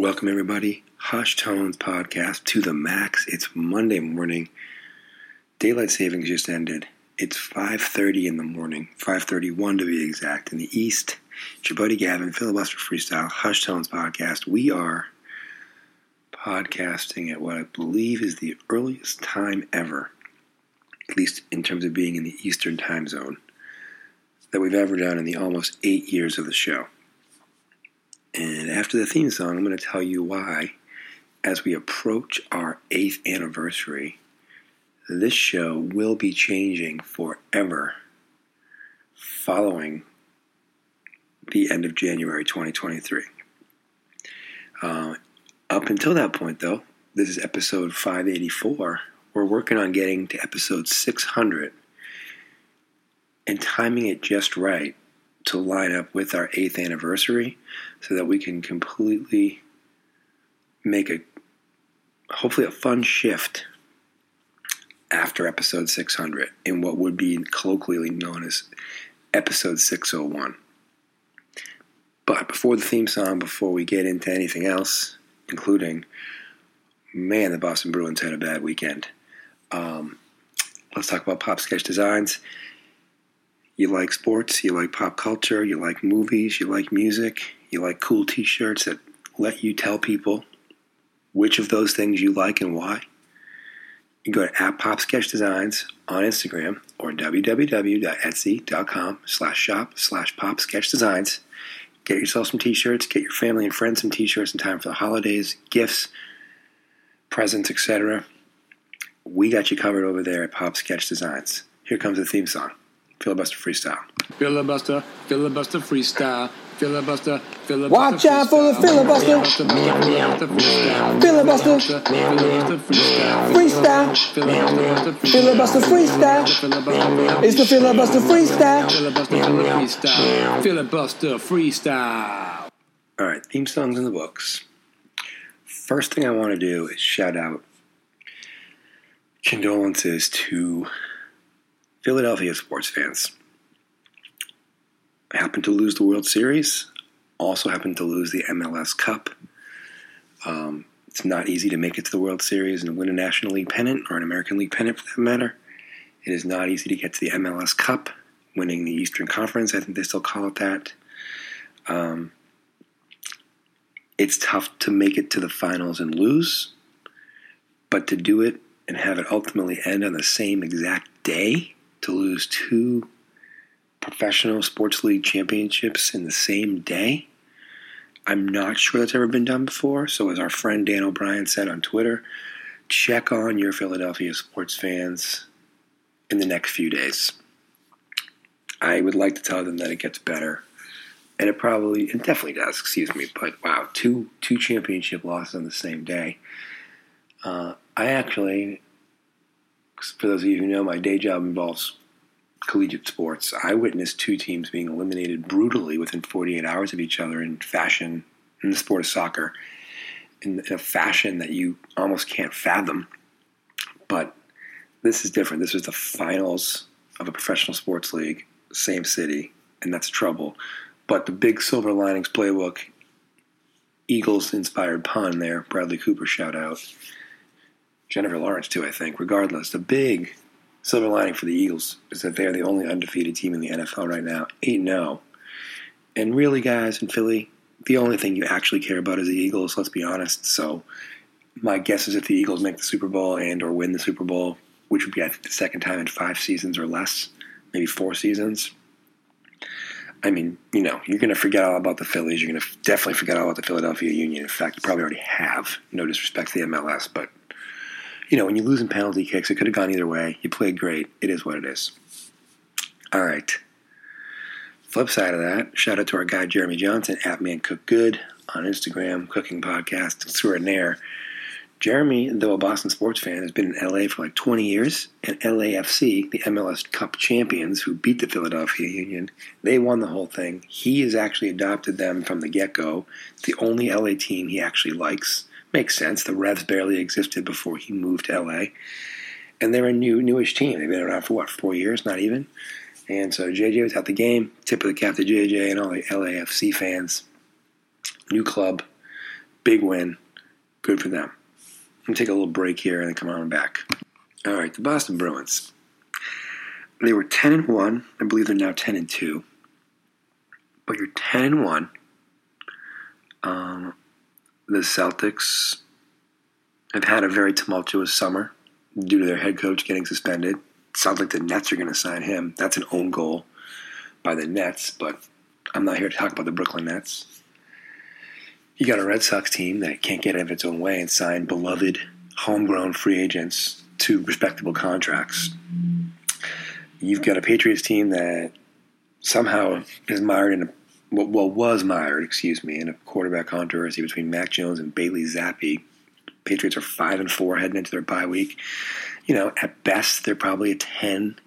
Welcome everybody. Hush Tones podcast to the max. It's Monday morning. Daylight savings just ended. It's 5:30 in the morning, 5:31 to be exact, in the East. It's your buddy Gavin, filibuster freestyle, Hush Tones podcast. We are podcasting at what I believe is the earliest time ever, at least in terms of being in the Eastern time zone, that we've ever done in the almost eight years of the show. After the theme song, I'm going to tell you why, as we approach our eighth anniversary, this show will be changing forever following the end of January 2023. Uh, up until that point, though, this is episode 584. We're working on getting to episode 600 and timing it just right to line up with our eighth anniversary so that we can completely make a hopefully a fun shift after episode 600 in what would be colloquially known as episode 601. But before the theme song, before we get into anything else, including, man, the Boston Bruins had a bad weekend. Um, let's talk about Pop Sketch Designs. You like sports, you like pop culture, you like movies, you like music, you like cool t shirts that let you tell people which of those things you like and why. You go to at Pop Sketch Designs on Instagram or www.etsy.com slash shop slash pop sketch designs. Get yourself some t shirts, get your family and friends some t shirts in time for the holidays, gifts, presents, etc. We got you covered over there at Pop Sketch Designs. Here comes the theme song. Filibuster freestyle. Filibuster, filibuster freestyle. Filibuster, filibuster. Watch out for the filibuster. Filibuster. Freestyle. Filibuster freestyle. It's the filibuster freestyle. Filibuster freestyle. Filibuster freestyle. All right, theme songs in the books. First thing I want to do is shout out condolences to Philadelphia sports fans. Happened to lose the World Series, also happened to lose the MLS Cup. Um, it's not easy to make it to the World Series and win a National League pennant or an American League pennant for that matter. It is not easy to get to the MLS Cup, winning the Eastern Conference. I think they still call it that. Um, it's tough to make it to the finals and lose, but to do it and have it ultimately end on the same exact day, to lose two professional sports league championships in the same day, I'm not sure that's ever been done before. So, as our friend Dan O'Brien said on Twitter, check on your Philadelphia sports fans in the next few days. I would like to tell them that it gets better. And it probably, it definitely does, excuse me. But wow, two two championship losses on the same day. Uh, I actually, for those of you who know, my day job involves collegiate sports. I witnessed two teams being eliminated brutally within 48 hours of each other in fashion in the sport of soccer, in, in a fashion that you almost can't fathom. But this is different. This was the finals of a professional sports league, same city, and that's trouble. But the big silver linings playbook, Eagles inspired pun there, Bradley Cooper shout out. Jennifer Lawrence, too, I think. Regardless, the big silver lining for the Eagles is that they're the only undefeated team in the NFL right now, 8 0. And really, guys, in Philly, the only thing you actually care about is the Eagles, let's be honest. So, my guess is if the Eagles make the Super Bowl and or win the Super Bowl, which would be I think the second time in five seasons or less, maybe four seasons. I mean, you know, you're going to forget all about the Phillies. You're going to definitely forget all about the Philadelphia Union. In fact, you probably already have. No disrespect to the MLS, but you know, when you lose in penalty kicks, it could have gone either way. You played great. It is what it is. All right. Flip side of that, shout out to our guy Jeremy Johnson at Man Cook Good on Instagram, cooking podcast extraordinaire. Jeremy, though a Boston sports fan, has been in LA for like 20 years, and LAFC, the MLS Cup champions who beat the Philadelphia Union, they won the whole thing. He has actually adopted them from the get go. The only LA team he actually likes. Makes sense. The Revs barely existed before he moved to LA. And they're a new, newish team. They've been around for what, four years? Not even. And so JJ was at the game. Tip of the cap to JJ and all the LAFC fans. New club. big win. Good for them. I'm gonna take a little break here and then come on back. All right, the Boston Bruins. They were 10 and 1. I believe they're now 10 and 2. But you're 10 and 1. Um, the Celtics have had a very tumultuous summer due to their head coach getting suspended. Sounds like the Nets are going to sign him. That's an own goal by the Nets, but I'm not here to talk about the Brooklyn Nets. You got a Red Sox team that can't get out of its own way and sign beloved homegrown free agents to respectable contracts. You've got a Patriots team that somehow is mired in a well was mired, excuse me, in a quarterback controversy between Mac Jones and Bailey Zappe. Patriots are five and four heading into their bye week. You know, at best they're probably a ten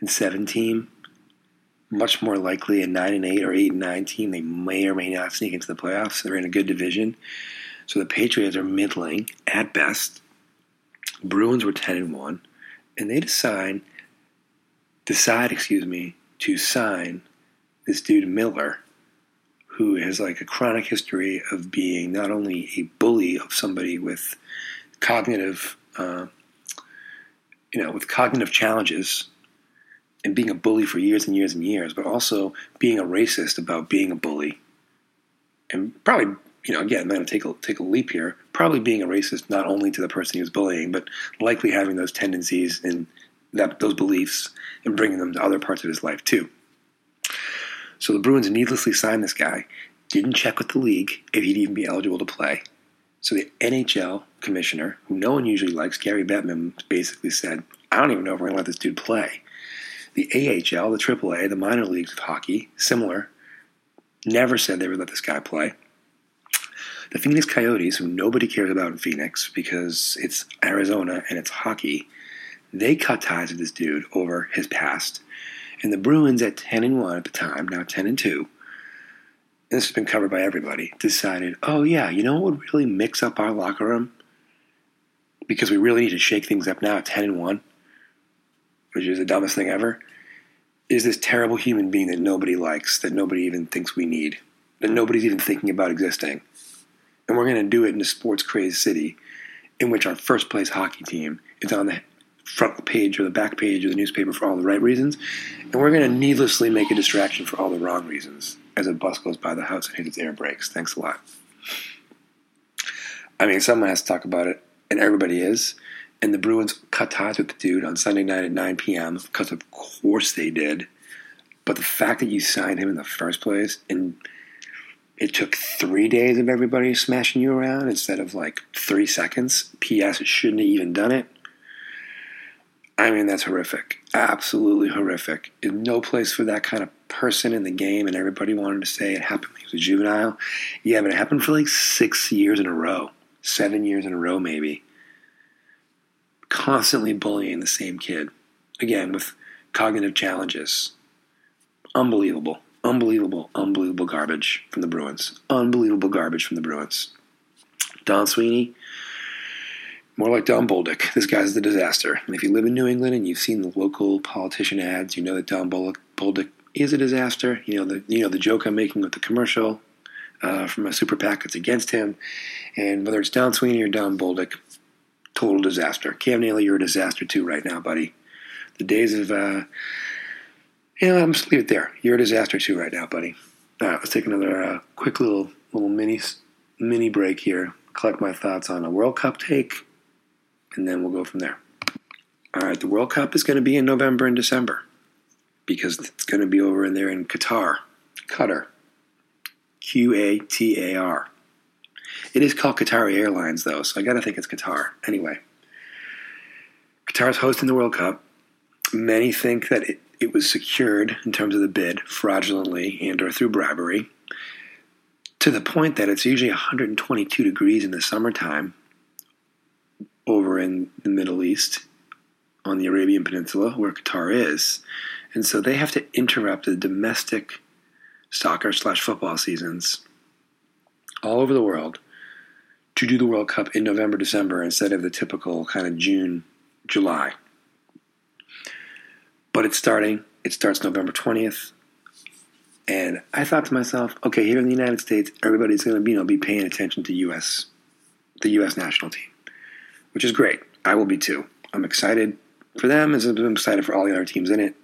and seven team. Much more likely a nine and eight or eight and nine team. They may or may not sneak into the playoffs. They're in a good division. So the Patriots are middling at best. Bruins were ten and one, and they decide decide, excuse me, to sign this dude Miller, who has like a chronic history of being not only a bully of somebody with cognitive, uh, you know, with cognitive challenges and being a bully for years and years and years, but also being a racist about being a bully, and probably, you know, again, I'm going to take a take a leap here. Probably being a racist not only to the person he was bullying, but likely having those tendencies and that those beliefs and bringing them to other parts of his life too. So the Bruins needlessly signed this guy, didn't check with the league if he'd even be eligible to play. So the NHL commissioner, who no one usually likes, Gary Bettman, basically said, I don't even know if we're going to let this dude play. The AHL, the AAA, the minor leagues of hockey, similar, never said they would let this guy play. The Phoenix Coyotes, who nobody cares about in Phoenix because it's Arizona and it's hockey, they cut ties with this dude over his past. And the Bruins at 10 and 1 at the time, now 10 and 2, and this has been covered by everybody, decided, oh yeah, you know what would really mix up our locker room? Because we really need to shake things up now at 10 and 1, which is the dumbest thing ever, is this terrible human being that nobody likes, that nobody even thinks we need, that nobody's even thinking about existing. And we're going to do it in a sports crazed city in which our first place hockey team is on the front page or the back page of the newspaper for all the right reasons, and we're going to needlessly make a distraction for all the wrong reasons as a bus goes by the house and hits its air brakes. Thanks a lot. I mean, someone has to talk about it, and everybody is. And the Bruins cut ties with the dude on Sunday night at 9 p.m. because, of course, they did. But the fact that you signed him in the first place and it took three days of everybody smashing you around instead of like three seconds. P.S. It shouldn't have even done it. I mean, that's horrific. Absolutely horrific. No place for that kind of person in the game, and everybody wanted to say it happened when he was a juvenile. Yeah, but it happened for like six years in a row, seven years in a row, maybe. Constantly bullying the same kid. Again, with cognitive challenges. Unbelievable. Unbelievable, unbelievable garbage from the Bruins. Unbelievable garbage from the Bruins. Don Sweeney, more like Don Bolduc. This guy's the disaster. And if you live in New England and you've seen the local politician ads, you know that Don Bolduc is a disaster. You know the you know the joke I'm making with the commercial uh, from a super PAC that's against him, and whether it's Don Sweeney or Don Bolduc, total disaster. Cam Neely, you're a disaster too right now, buddy. The days of uh, know, I'm just leave it there. You're a disaster too right now, buddy. All right, let's take another uh, quick little little mini mini break here. Collect my thoughts on a World Cup take and then we'll go from there. All right, the World Cup is going to be in November and December because it's going to be over in there in Qatar. Qatar. Q A T A R. It is called Qatari Airlines, though, so I got to think it's Qatar. Anyway, Qatar's hosting the World Cup. Many think that it, it was secured in terms of the bid fraudulently and or through bribery to the point that it's usually 122 degrees in the summertime over in the Middle East on the Arabian Peninsula, where Qatar is. And so they have to interrupt the domestic soccer slash football seasons all over the world to do the World Cup in November, December instead of the typical kind of June, July. But it's starting. It starts November 20th. And I thought to myself, okay, here in the United States, everybody's going to be, you know, be paying attention to U.S. the U.S. national team, which is great. I will be too. I'm excited for them as I'm excited for all the other teams in it.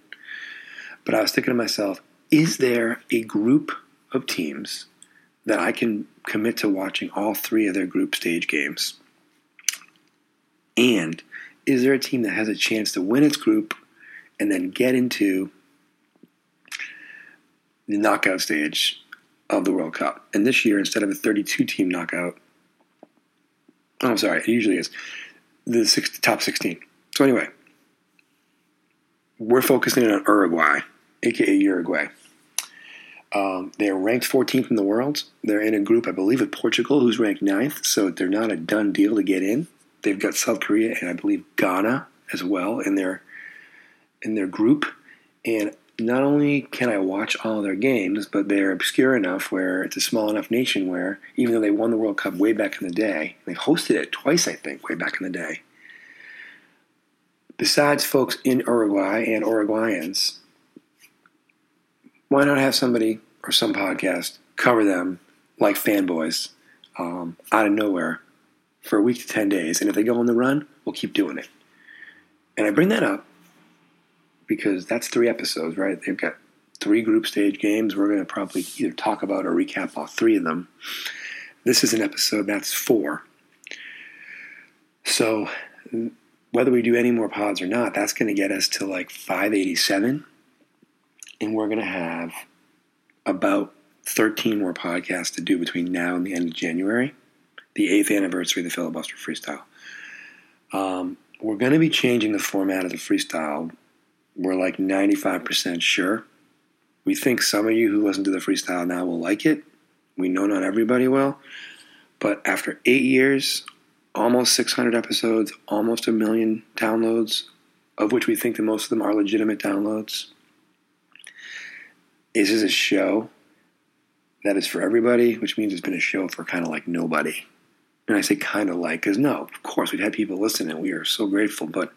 But I was thinking to myself, is there a group of teams that I can commit to watching all three of their group stage games? And is there a team that has a chance to win its group and then get into the knockout stage of the World Cup? And this year, instead of a 32 team knockout, oh, I'm sorry, it usually is the six, top 16. So, anyway, we're focusing on Uruguay, aka Uruguay. Um, they're ranked 14th in the world. They're in a group, I believe, with Portugal, who's ranked 9th, so they're not a done deal to get in. They've got South Korea and I believe Ghana as well in their in their group. And not only can I watch all their games, but they're obscure enough where it's a small enough nation where even though they won the World Cup way back in the day, they hosted it twice, I think, way back in the day. Besides folks in Uruguay and Uruguayans, why not have somebody or some podcast cover them like fanboys um, out of nowhere for a week to 10 days. And if they go on the run, we'll keep doing it. And I bring that up because that's three episodes, right? They've got three group stage games. We're going to probably either talk about or recap all three of them. This is an episode that's four. So whether we do any more pods or not, that's going to get us to like 587. And we're going to have about 13 more podcasts to do between now and the end of January the eighth anniversary of the filibuster freestyle. Um, we're going to be changing the format of the freestyle. We're like 95% sure. We think some of you who listen to the freestyle now will like it. We know not everybody will. But after eight years, almost 600 episodes, almost a million downloads, of which we think that most of them are legitimate downloads, this is a show that is for everybody, which means it's been a show for kind of like nobody. And I say kind of like, because no, of course, we've had people listen and we are so grateful, but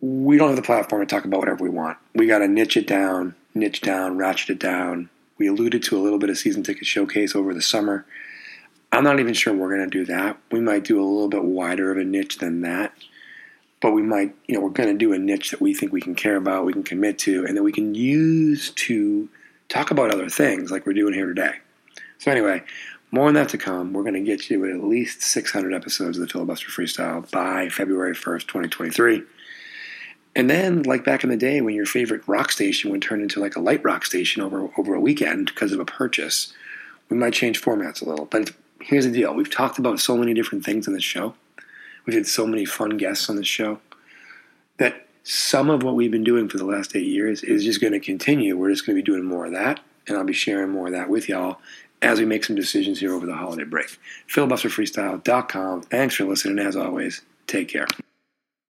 we don't have the platform to talk about whatever we want. We got to niche it down, niche down, ratchet it down. We alluded to a little bit of season ticket showcase over the summer. I'm not even sure we're going to do that. We might do a little bit wider of a niche than that, but we might, you know, we're going to do a niche that we think we can care about, we can commit to, and that we can use to talk about other things like we're doing here today. So, anyway, more on that to come. We're going to get you at least 600 episodes of the Filibuster Freestyle by February 1st, 2023. And then, like back in the day when your favorite rock station would turn into like a light rock station over, over a weekend because of a purchase, we might change formats a little. But here's the deal we've talked about so many different things in this show, we've had so many fun guests on this show that some of what we've been doing for the last eight years is just going to continue. We're just going to be doing more of that, and I'll be sharing more of that with y'all as we make some decisions here over the holiday break. Filibusterfreestyle.com. Thanks for listening. As always, take care.